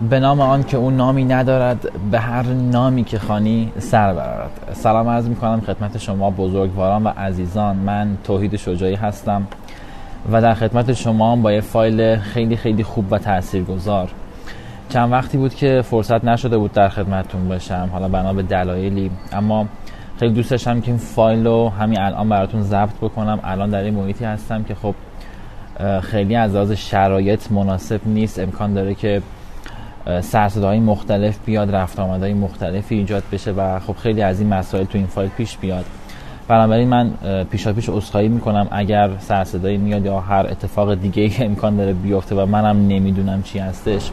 به نام آن که اون نامی ندارد به هر نامی که خانی سر برارد سلام عرض می کنم خدمت شما بزرگواران و عزیزان. من توحید شجاعی هستم و در خدمت شما با یه فایل خیلی خیلی خوب و تاثیرگذار. چند وقتی بود که فرصت نشده بود در خدمتتون باشم حالا بنا به دلایلی. اما خیلی دوست داشتم که این فایل رو همین الان براتون ضبط بکنم. الان در این محیطی هستم که خب خیلی از لحاظ شرایط مناسب نیست. امکان داره که سرصداهای مختلف بیاد رفت آمدهای مختلفی ایجاد بشه و خب خیلی از این مسائل تو این فایل پیش بیاد. بنابراین من پیشا پیش عذرخواهی می‌کنم اگر سرصدایی میاد یا هر اتفاق دیگه ای امکان داره بیفته و منم نمی‌دونم چی هستش.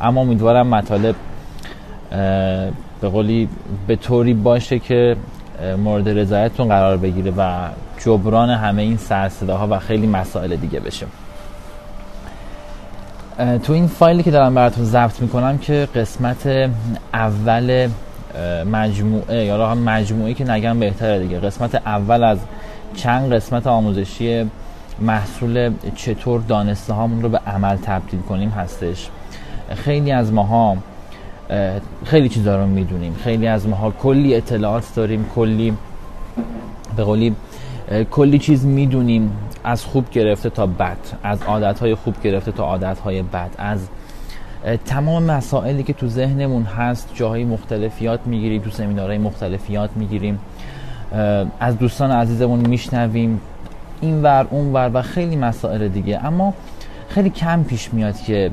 اما امیدوارم مطالب به قولی به طوری باشه که مورد رضایتتون قرار بگیره و جبران همه این سرصداها و خیلی مسائل دیگه بشه. تو این فایلی که دارم براتون ضبط می‌کنم که قسمت اول مجموعه یا راه مجموعی که نگم بهتره دیگه. قسمت اول از چند قسمت آموزشی محصول چطور دانسته هامون رو به عمل تبدیل کنیم هستش. خیلی از ماها خیلی چیزا رو می‌دونیم. خیلی از ماها کلی اطلاعات داریم کلی به قولی کلی چیز می‌دونیم از خوب گرفته تا بد از عادت خوب گرفته تا عادت های بد از تمام مسائلی که تو ذهنمون هست جاهای مختلف یاد می‌گیریم تو سمینارهای مختلف یاد می‌گیریم از دوستان عزیزمون میشنویم این ور اون ور و خیلی مسائل دیگه. اما خیلی کم پیش میاد که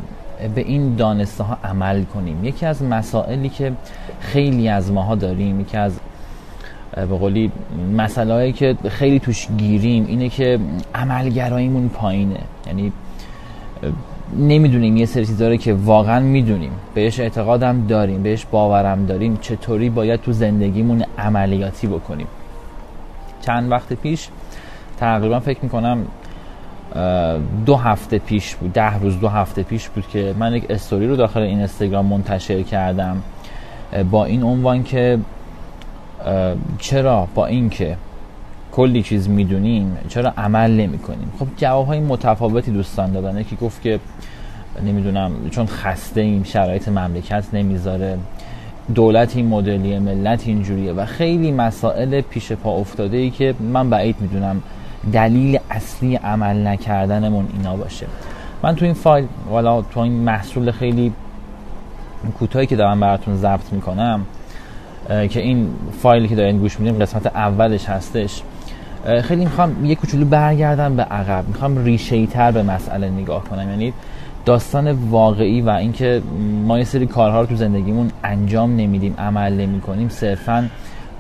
به این دانسته ها عمل کنیم. یکی از مسائلی که خیلی از ماها داریم یکی از به قولی مسئله که خیلی توش گیریم اینه که عملگراییمون پایینه. یعنی نمی‌دونیم یه سری چیزا که واقعا می‌دونیم بهش اعتقادم داریم بهش باورم داریم چطوری باید تو زندگیمون عملیاتی بکنیم. چند وقت پیش تقریبا فکر می‌کنم دو هفته پیش بود ده روز دو هفته پیش بود که من یک استوری رو داخل این استگرام منتشر کردم. با این عنوان که چرا با اینکه کلی چیز می‌دونیم چرا عمل نمی کنیم خب جواب های متفاوتی دوستان دادن. یکی گفت که نمی‌دونم چون خسته این شرایط مملکت نمی‌ذاره. دولت این مدلی ملت اینجوریه و خیلی مسائل پیش پا افتاده ای که من بعید می‌دونم دلیل اصلی عمل نکردنمون اینا باشه. من تو این فایل والا تو این محصول خیلی کوتاهی که دارم براتون ضبط می‌کنم که این فایلی که دارین گوش میدیم قسمت اولش هستش. خیلی می‌خوام یه کوچولو برگردم به عقب. می‌خوام ریشه تر به مسئله نگاه کنم. یعنی داستان واقعی و اینکه ما یه سری کارها رو تو زندگیمون انجام نمیدیم عمل نمی کنیم صرفا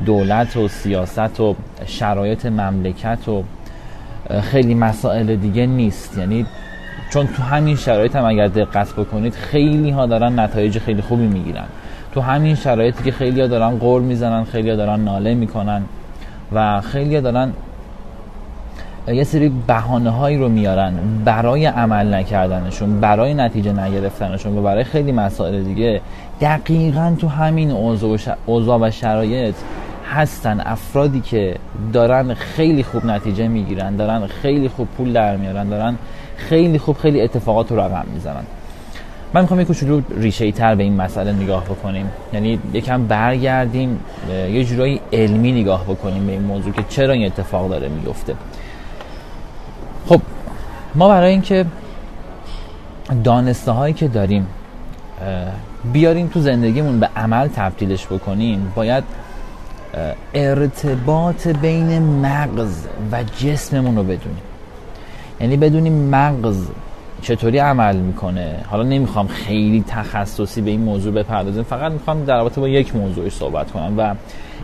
دولت و سیاست و شرایط مملکت و خیلی مسائل دیگه نیست. یعنی چون تو همین شرایط هم اگر دقت بکنید خیلی ها دارن نتایج خیلی خوبی می‌گیرن. تو همین شرایطی که خیلی ها دارن قور می‌زنن خیلی ها دارن ناله می‌کنن و خیلی ها دارن یه سری بحانه هایی رو میارن برای عمل نکردنشون برای نتیجه نگرفتنشون و برای خیلی مسائل دیگه. دقیقا تو همین اوضاع و شرایط هستن افرادی که دارن خیلی خوب نتیجه می‌گیرن دارن خیلی خوب پول در میارن دارن خیلی خوب خیلی اتفاقات رو رقم می‌زنن. من می‌خوام یک کوچولو ریشه تر به این مسئله نگاه بکنیم. یعنی یکم برگردیم یه جورایی علمی نگاه بکنیم به این موضوع که چرا این اتفاق داره میفته خب ما برای اینکه دانسته هایی که داریم بیاریم تو زندگیمون به عمل تبدیلش بکنیم باید ارتباط بین مغز و جسممون رو بدونیم. یعنی بدونیم مغز چطوری عمل می‌کنه؟ حالا نمی‌خوام خیلی تخصصی به این موضوع بپردازیم فقط می‌خوام در رابطه با یک موضوع صحبت کنم و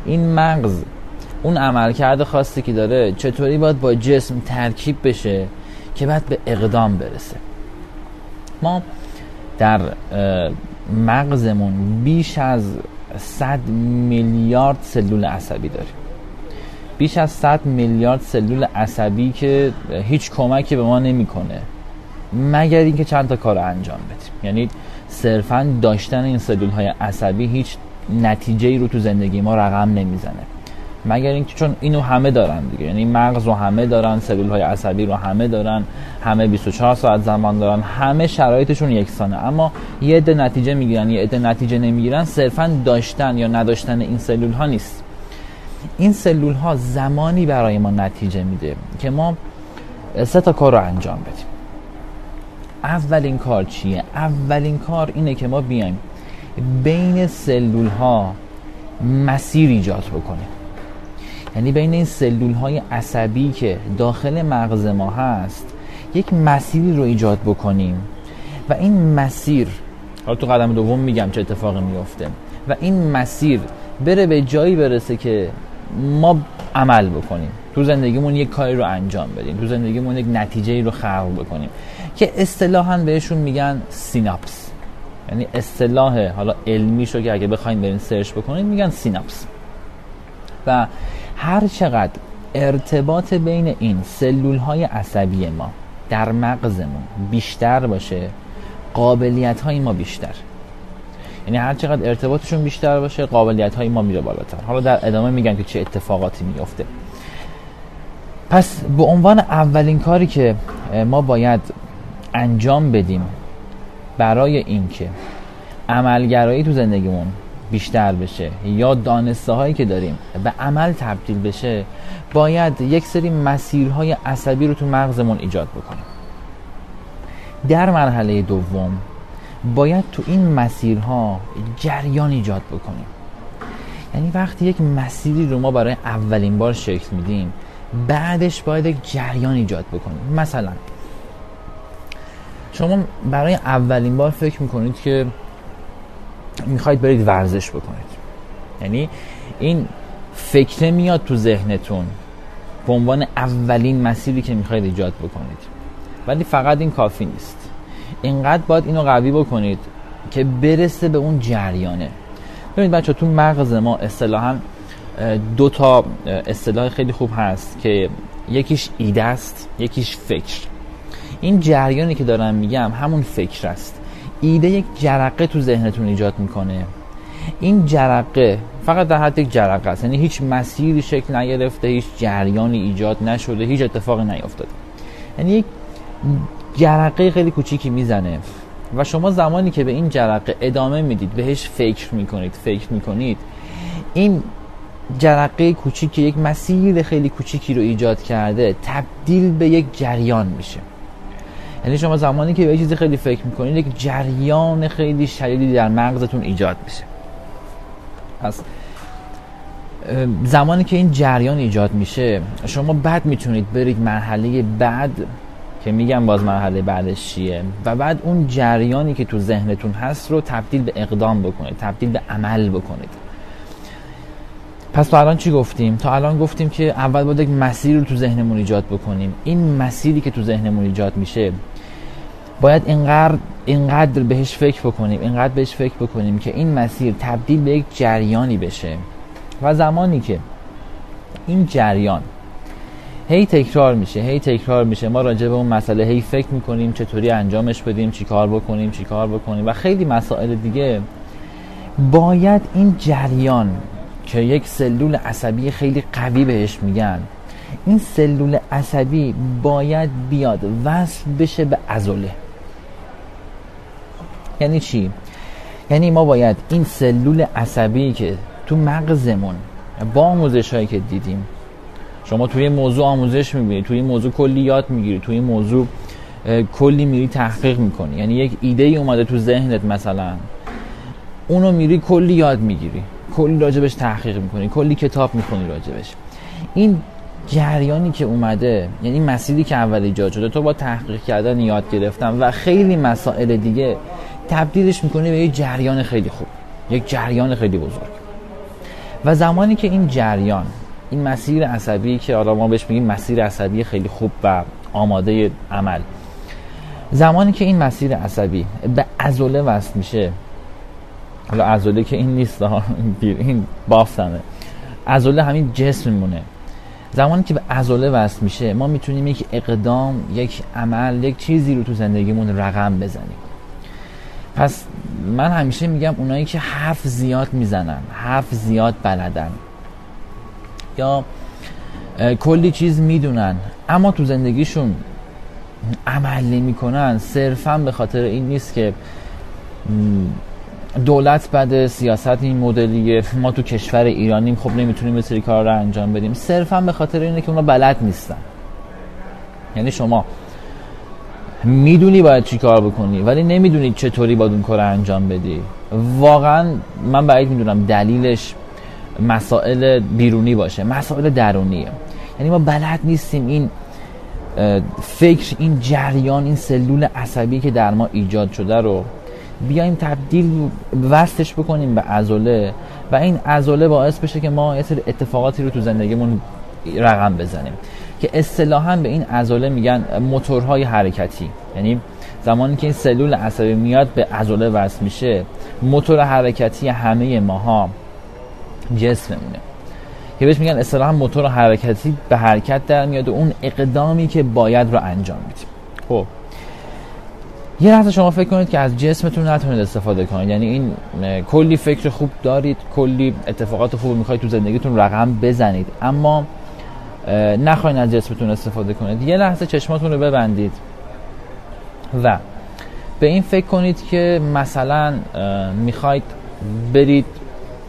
این مغز اون عملکرد خاصی که داره چطوری باید با جسم ترکیب بشه که بعد به اقدام برسه؟ ما در مغزمون بیش از 100 میلیارد سلول عصبی داریم. بیش از 100 میلیارد سلول عصبی که هیچ کمکی به ما نمی‌کنه. مگر اینکه چند تا کار انجام بدیم. یعنی صرفا داشتن این سلول های عصبی هیچ نتیجه ای رو تو زندگی ما رقم نمی‌زنه. مگر اینکه چون اینو همه دارن دیگه. یعنی مغز رو همه دارن سلول های عصبی رو همه دارن همه 24 ساعت زمان دارن همه شرایطشون یکسانه. اما یه عده نتیجه می‌گیرن یه عده نتیجه نمی‌گیرن صرفا داشتن یا نداشتن این سلول ها نیست. این سلول ها زمانی برای ما نتیجه میده که ما سه تا کار رو انجام بدیم. اولین کار چیه؟ اولین کار اینه که ما بیایم بین سلول ها مسیر ایجاد بکنیم. یعنی بین این سلول های عصبی که داخل مغز ما هست یک مسیری رو ایجاد بکنیم و این مسیر حالا تو قدم دوم میگم چه اتفاقی میفته و این مسیر بره به جایی برسه که ما عمل بکنیم. تو زندگیمون یک کاری رو انجام بدیم تو زندگیمون یک نتیجه رو خلق بکنیم. که اصطلاحا بهشون میگن سیناپس. یعنی اصطلاح حالا علمی شو که اگه بخواید برین search بکنید میگن سیناپس. و هر چقدر ارتباط بین این سلول های عصبی ما در مغزمون بیشتر باشه قابلیت های ما بیشتر. یعنی هر چقدر ارتباطشون بیشتر باشه قابلیت های ما میره بالاتر. حالا در ادامه میگم که چه اتفاقاتی میفته پس به عنوان اولین کاری که ما باید انجام بدیم برای اینکه عملگرایی تو زندگیمون بیشتر بشه یا دانسته هایی که داریم به عمل تبدیل بشه باید یک سری مسیرهای عصبی رو تو مغزمون ایجاد بکنیم. در مرحله دوم باید تو این مسیرها جریان ایجاد بکنیم. یعنی وقتی یک مسیری رو ما برای اولین بار شکل میدیم بعدش باید یک جریان ایجاد بکنیم. مثلا شما برای اولین بار فکر می‌کنید که می‌خواید برید ورزش بکنید. یعنی این فکر میاد تو ذهنتون به عنوان اولین مسیری که می‌خواید ایجاد بکنید. ولی فقط این کافی نیست. اینقدر باید اینو قوی بکنید که برسه به اون جریانه. ببینید بچه تو مغز ما اصطلاحا دو تا اصطلاح خیلی خوب هست که یکیش ایده است یکیش فکر. این جریانی که دارم میگم همون فکر است. ایده یک جرقه تو ذهنتون ایجاد می‌کنه. این جرقه فقط در حد یک جرقه است. یعنی هیچ مسیری شکل نگرفته هیچ جریانی ایجاد نشده هیچ اتفاقی نیفتاده. یعنی یک جرقه خیلی کوچیکی می‌زنه. و شما زمانی که به این جرقه ادامه می‌دید بهش فکر می‌کنید فکر می‌کنید این جرقه کوچیک که یک مسیر خیلی کوچیکی رو ایجاد کرده تبدیل به یک جریان میشه. یعنی شما زمانی که به یه چیزی خیلی فکر می‌کنید یک جریان خیلی شدیدی در مغزتون ایجاد میشه. پس زمانی که این جریان ایجاد میشه شما بعد می‌تونید برید مرحله بعد که میگم باز مرحله بعدش چیه و بعد اون جریانی که تو ذهنتون هست رو تبدیل به اقدام بکنید تبدیل به عمل بکنید. پس تا الان چی گفتیم؟ تا الان گفتیم که اول باید یک مسیر رو تو ذهنمون ایجاد بکنیم. این مسیری که تو ذهنمون ایجاد میشه باید اینقدر اینقدر بهش فکر بکنیم اینقدر بهش فکر بکنیم که این مسیر تبدیل به یک جریانی بشه. و زمانی که این جریان هی تکرار میشه هی تکرار میشه ما راجع به اون مسئله هی فکر می‌کنیم چطوری انجامش بدیم چی کار بکنیم چی کار بکنیم و خیلی مسائل دیگه. باید این جریان که یک سلول عصبی خیلی قوی بهش میگن این سلول عصبی باید بیاد وصل بشه به عضله. یعنی چی؟ یعنی ما باید این سلول عصبی که تو مغزمون با آموزش هایی که دیدیم شما توی موضوع آموزش می‌بینید توی موضوع کلی یاد می‌گیری توی موضوع کلی میری تحقیق می‌کنی. یعنی یک ایده ای اومده تو ذهنت مثلا. اونو میری کلی یاد می‌گیری. کلی راجبش تحقیق می‌کنی. کلی کتاب می‌خونی راجبش. این جریانی که اومده یعنی مسیری که اول ایجاد شده تو با تحقیق کردن یاد گرفتن و خیلی مسائل دیگه تبدیلش می‌کنی به یک جریان خیلی خوب یک جریان خیلی بزرگ. و زمانی که این جریان این مسیر عصبی که حالا ما بهش میگیم مسیر عصبی خیلی خوب و آماده عمل زمانی که این مسیر عصبی به عضله وصل میشه حالا عضله که این نیست این بافتمه. عضله همین جسم میمونه. زمانی که به عضله وصل میشه ما می‌تونیم یک اقدام یک عمل یک چیزی رو تو زندگیمون رقم بزنیم. پس من همیشه میگم اونایی که حرف زیاد می‌زنن حرف زیاد بلدن یا کلی چیز می‌دونن اما تو زندگیشون عمل نمی‌کنن صرفا به خاطر این نیست که دولت بده سیاست این مدلیه ما تو کشور ایرانیم خب نمی‌تونیم به سری کار رو انجام بدیم صرفا به خاطر اینه که اونا بلد نیستن. یعنی شما می‌دونی باید چی کار بکنی ولی نمی‌دونی چطوری باید اون کار انجام بدی. واقعا من باید می‌دونم دلیلش مسائل بیرونی باشه مسائل درونیه. یعنی ما بلد نیستیم این فکر این جریان این سلول عصبی که در ما ایجاد شده رو بیایم تبدیل وستش بکنیم به عضله و این عضله باعث بشه که ما یه سری اتفاقاتی رو تو زندگیمون رقم بزنیم. که اصطلاحا به این عضله میگن موتورهای حرکتی. یعنی زمانی که این سلول عصبی میاد به عضله وصل میشه موتور حرکتی همه ماها جسممونه که بهش میگن اصطلاحا موتور حرکتی به حرکت در میاد و اون اقدامی که باید رو انجام میدیم خب. یه لحظه شما فکر کنید که از جسمتون نتونید استفاده کنید. یعنی این کلی فکر خوب دارید کلی اتفاقات خوب می‌خواید تو زندگیتون رقم بزنید. اما نخواین از جسمتون استفاده کنید. یه لحظه چشماتون رو ببندید. و به این فکر کنید که مثلا می‌خواید برید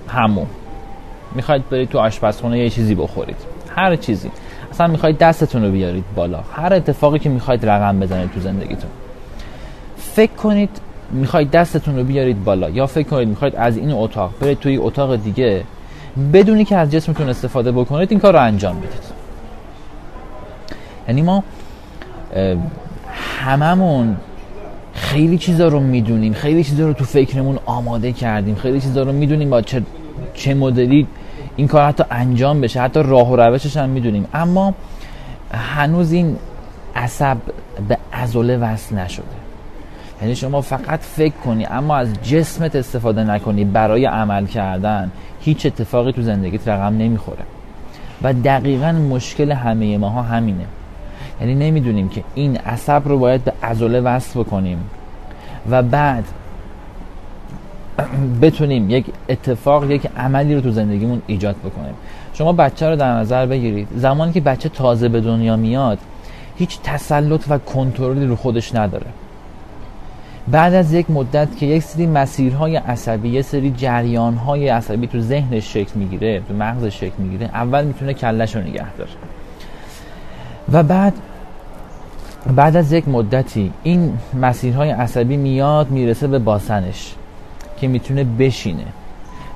همون می‌خواید برید تو آشپزخونه یه چیزی بخورید. هر چیزی. اصلا می‌خواید دستتون رو بیارید بالا. هر اتفاقی که می‌خواید رقم بزنید تو زندگیتون. فکر کنید می‌خواید دستتون رو بیارید بالا. یا فکر کنید می‌خواید از این اتاق برید توی اتاق دیگه. بدونی که از جسمتون استفاده بکنید این کار رو انجام بدید. یعنی ما هممون خیلی چیزا رو می‌دونیم خیلی چیزا رو تو فکرمون آماده کردیم خیلی چیزا رو می‌دونیم با چه, چه مدلی این کار حتی انجام بشه حتی راه و روشش هم می‌دونیم. اما هنوز این عصب به عضله وصل نشده. یعنی شما فقط فکر کنی اما از جسمت استفاده نکنی برای عمل کردن هیچ اتفاقی تو زندگیت رقم نمی‌خوره. و دقیقا مشکل همه ماها همینه. یعنی نمی‌دونیم که این عصب رو باید به عضله وصل بکنیم و بعد بتونیم یک اتفاق یک عملی رو تو زندگیمون ایجاد بکنیم. شما بچه رو در نظر بگیرید. زمانی که بچه تازه به دنیا میاد هیچ تسلط و کنترلی رو خودش نداره. بعد از یک مدت که یک سری مسیرهای عصبی یه سری جریانهای عصبی تو ذهنش شکل می‌گیره تو مغزش شکل می‌گیره اول می‌تونه کلش رو نگه داره. و بعد بعد از یک مدتی این مسیرهای عصبی میاد می‌رسه به باسنش که می‌تونه بشینه.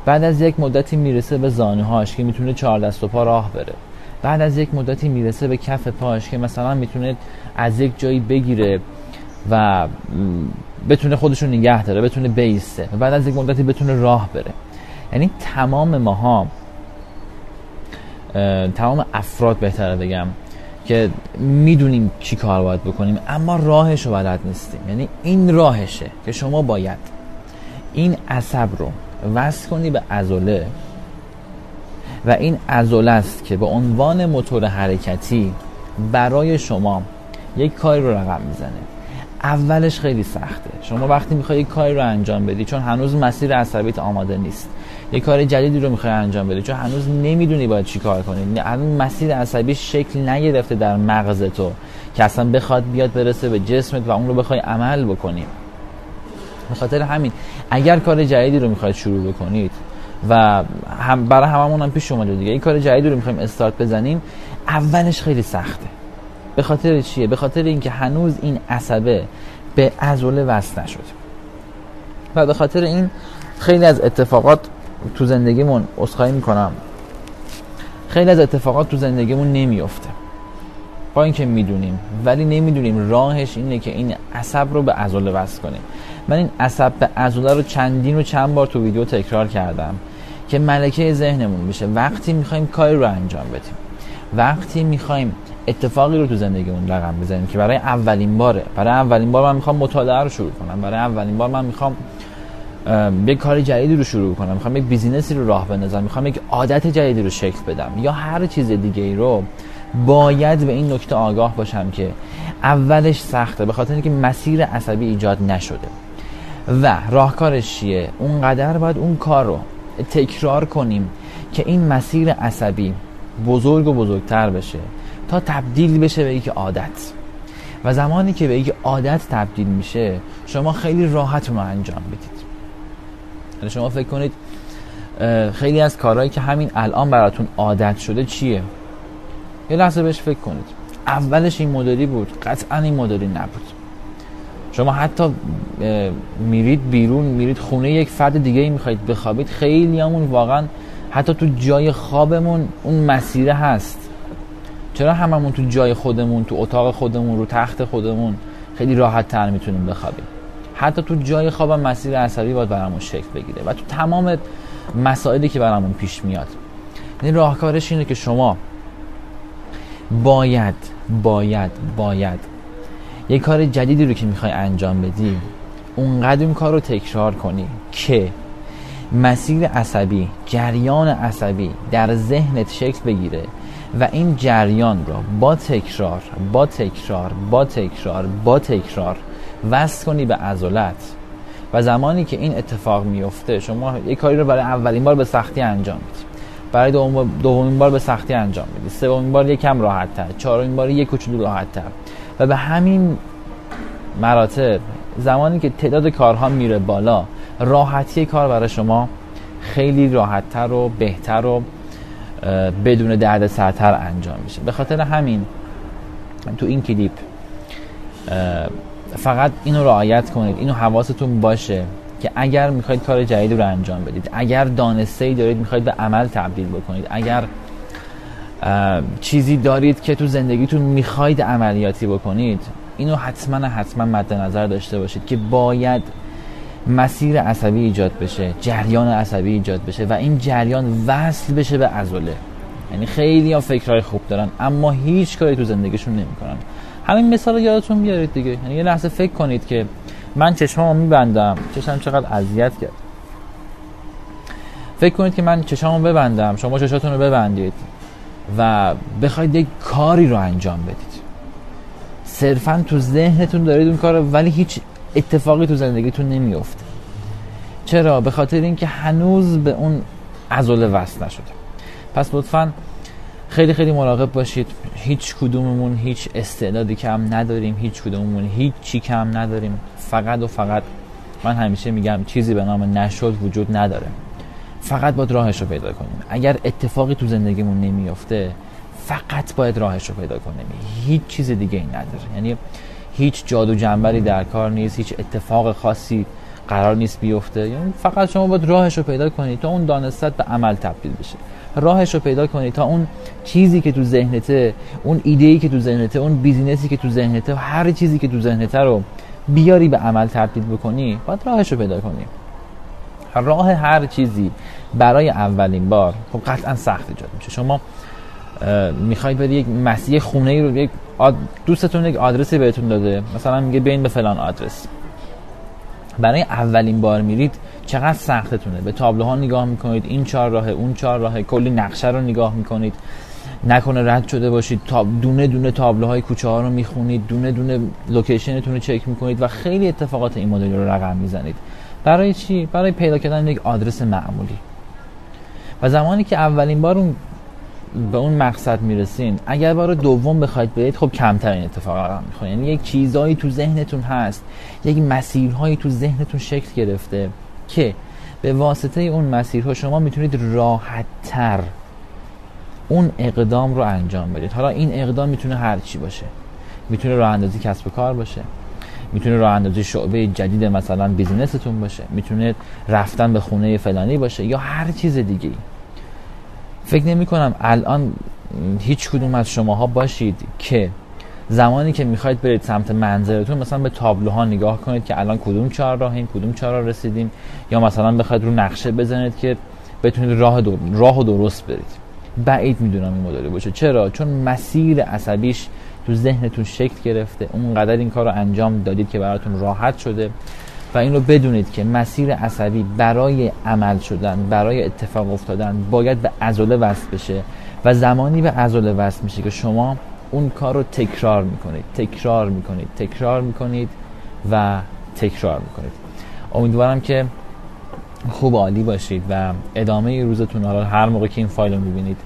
بعد از یک مدتی می‌رسه به زانوهاش که می‌تونه چهار دست و پا راه بره. بعد از یک مدتی می‌رسه به کف پاش که مثلا می‌تونه از یک جایی بگیره و بتونه خودشون نگه داره بتونه بیسته و بعد از یک مدتی بتونه راه بره. یعنی تمام ماها تمام افراد بهتره بگم که می‌دونیم چی کار باید بکنیم اما راهش رو بلد نیستیم. یعنی این راهشه که شما باید این عصب رو وصل کنی به ازوله و این ازوله است که به عنوان موتور حرکتی برای شما یک کاری رو رقم می‌زنه. اولش خیلی سخته. شما وقتی می‌خوای یک کاری رو انجام بدی چون هنوز مسیر عصبیت آماده نیست. یه کار جدیدی رو می‌خوای انجام بدی چون هنوز نمی‌دونی باید چی کار کنی. الان مسیر عصبی شکل نگرفته در مغز تو که اصلا بخواد بیاد برسه به جسمت و اون رو بخوای عمل بکنی. به خاطر همین اگر کار جدیدی رو می‌خواید شروع بکنید و هم برای هممون هم پیش اومده دیگه این کار جدیدی رو می‌خوایم استارت بزنیم اولش خیلی سخته. به خاطر چیه؟ به خاطر اینکه هنوز این عصبه به عضله وصل نشده. و به خاطر این خیلی از اتفاقات تو زندگیمون اسخای می‌کنم. خیلی از اتفاقات تو زندگیمون نمیافته. با اینکه می‌دونیم ولی نمی‌دونیم راهش اینه که این عصب رو به عضله وصل کنیم. من این عصب به عضله رو چندین و چند بار تو ویدیو تکرار کردم که ملکه ذهنمون بشه. وقتی می‌خوایم کاری رو انجام بدیم وقتی می‌خوایم اتفاقی رو تو زندگیمون رقم بزنیم که برای اولین باره برای اولین بار من می‌خوام مطالعه رو شروع کنم برای اولین بار من می‌خوام یک کار جدیدی رو شروع کنم. می‌خوام یک بیزینسی رو راه بندازم. می‌خوام یک عادت جدیدی رو شکل بدم. یا هر چیز دیگه ای رو باید به این نکته آگاه باشم که اولش سخته به خاطر اینکه مسیر عصبی ایجاد نشده. و راهکارش چیه؟ اونقدر باید اون کار رو تکرار کنیم که این مسیر عصبی بزرگ و بزرگتر بشه تا تبدیل بشه به یک عادت. و زمانی که به یک عادت تبدیل میشه شما خیلی راحت رو انجام بدید. یعنی شما فکر کنید خیلی از کارهایی که همین الان براتون عادت شده چیه؟ یه لحظه بهش فکر کنید. اولش این مدلی بود قطعا این مدلی نبود. شما حتی میرید بیرون میرید خونه یک فرد دیگه ای می‌خواید بخوابید خیلی همون واقعا حتی تو جای خوابمون اون مسیره هست. چرا هممون تو جای خودمون تو اتاق خودمون رو تخت خودمون خیلی راحت تر می‌تونیم بخوابیم؟ حتی تو جای خوابم مسیر عصبی باید برامون شکل بگیره و تو تمام مسائلی که برامون پیش میاد. این راهکارش اینه که شما باید باید باید یه کار جدیدی رو که می‌خوای انجام بدی اونقدر اون کار رو تکرار کنی که مسیر عصبی جریان عصبی در ذهنت شکل بگیره و این جریان را با تکرار با تکرار با تکرار با تکرار وصل کنی به عضلت و زمانی که این اتفاق میفته شما یک کاری رو برای اولین بار به سختی انجام میدی برای دومین بار به سختی انجام میدی سومین بار یکم راحت تر چهارمین بار یک کوچولو راحت تر و به همین مراتب زمانی که تعداد کارها میره بالا راحتی کار برای شما خیلی راحتتر و بهتر و بدون درد سرتر انجام میشه. به خاطر همین تو این کلیپ فقط اینو رعایت کنید اینو حواستون باشه که اگر می‌خواید کار جدید رو انجام بدید اگر دانسته ای دارید می‌خواید به عمل تبدیل بکنید اگر چیزی دارید که تو زندگیتون می‌خواید عملیاتی بکنید اینو حتما حتما مد نظر داشته باشید که باید مسیر عصبی ایجاد بشه جریان عصبی ایجاد بشه و این جریان وصل بشه به عضله. یعنی خیلی ها فکرهای خوب دارن اما هیچ کاری تو زندگیشون نمی‌کنن. همین مثال یادتون بیارید دیگه. یعنی یه لحظه فکر کنید که من چشمامو میبندم. چشم چقدر اذیت کرد. فکر کنید که من چشمامو ببندم. شما چشاتون رو ببندید و بخواید یک کاری رو انجام بدید. صرفا تو ذهنتون دارید اون کار ولی هیچ اتفاقی تو زندگیتون نمیفته چرا؟ به خاطر اینکه هنوز به اون عضله وصل نشده. پس لطفا خیلی خیلی مراقب باشید. هیچ کدوممون هیچ استعدادی کم نداریم هیچ کدوممون هیچ چی کم نداریم. فقط و فقط من همیشه میگم چیزی به نام نشد وجود نداره. فقط باید راهش رو پیدا کنیم. اگر اتفاقی تو زندگیمون نمیافته فقط باید راهش رو پیدا کنیم. هیچ چیز دیگه ای نداره. یعنی هیچ جادو جنبری در کار نیست هیچ اتفاق خاصی قرار نیست بیفته. یعنی فقط شما باید راهش رو پیدا کنید تا اون دانستت به عمل تبدیل بشه. راهش رو پیدا کنید تا اون چیزی که تو ذهنته اون ایده که تو ذهنته اون بیزینسی که تو ذهنته هر چیزی که تو ذهنته رو بیاری به عمل تبدیل بکنی باید راهش رو پیدا کنی. راه هر چیزی برای اولین بار خب قطعا سخت ایجاد میشه. شما می‌خواید برید یک مسیح خونه ای رو یک دوستتون یک آدرسی بهتون داده. مثلا میگه بین به فلان آدرس. برای اولین بار میرید چقدر سختتونه. به تابلوها نگاه می‌کنید این چهار راه اون چهار راه کلی نقشه رو نگاه می‌کنید. نکنه رد شده باشید تا دونه دونه تابلوهای کوچه ها رو می‌خونید دونه دونه لوکیشنتون رو چک می‌کنید و خیلی اتفاقات این مدلی رو رقم می‌زنید. برای چی؟ برای پیدا کردن یک آدرس معمولی. و زمانی که اولین بار اون به اون مقصد می‌رسین. اگر بار دوم بخواید برید خب کمتر این اتفاق رقم می‌خوره. یعنی یک چیزایی تو ذهنتون هست یک مسیرهایی تو ذهنتون شکل گرفته که به واسطه اون مسیرها شما می‌تونید راحت تر اون اقدام رو انجام بدید. حالا این اقدام می‌تونه هر چی باشه. می‌تونه راه اندازی کسب و کار باشه. می‌تونه راه اندازی شعبه جدید مثلا بیزینستون باشه. می‌تونه رفتن به خونه فلانی باشه یا هر چیز دیگه فکر نمی کنم الان هیچ کدوم از شماها باشید که زمانی که می‌خواید برید سمت منظرتون مثلا به تابلوها نگاه کنید که الان کدوم چهار راهیم کدوم چهار راه رسیدیم یا مثلا بخواید رو نقشه بزنید که بتونید راه دو... راه درست برید. بعید می‌دونم این مدلی باشه. چرا؟ چون مسیر عصبیش تو ذهنتون شکل گرفته. اونقدر این کار رو انجام دادید که براتون راحت شده. و این رو بدونید که مسیر عصبی برای عمل شدن برای اتفاق افتادن باید به عضله وصل بشه و زمانی به عضله وصل میشه که شما اون کار رو تکرار می‌کنید تکرار می‌کنید تکرار می‌کنید و تکرار می‌کنید. امیدوارم که خوب عالی باشید و ادامه روزتون حالا هر موقع که این فایل رو می‌بینید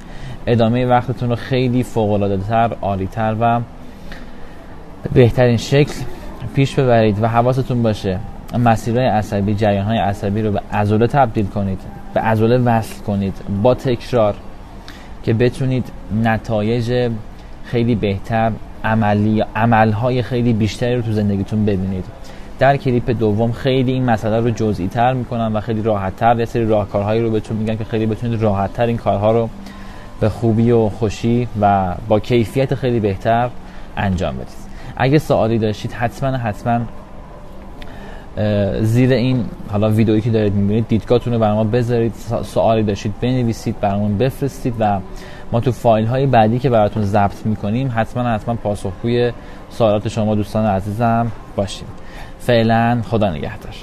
ادامه وقتتون رو خیلی فوق تر عالی تر و بهترین شکل پیش ببرید و حواستون باشه. مسیرهای عصبی جریان های عصبی رو به عضله تبدیل کنید به عضله وصل کنید با تکرار که بتونید نتایج خیلی بهتر عملی عملهای خیلی بیشتری رو تو زندگیتون ببینید. در کلیپ دوم خیلی این مسئله رو جزئی تر می‌کنم و خیلی راحت تر یه سری راهکارهایی رو بهتون میگم که خیلی بتونید راحت تر این کارها رو به خوبی و خوشی و با کیفیت خیلی بهتر انجام بدید. اگه سوالی داشتید حتما حتما زیر این حالا ویدئویی که دارید می‌بینید دیدگاهتون رو برای ما بذارید سوالی داشتید بنویسید برامون بفرستید و ما تو فایل های بعدی که براتون ضبط می‌کنیم حتما حتما پاسخگوی سوالات شما دوستان عزیزم باشیم فعلا خدا نگهدار.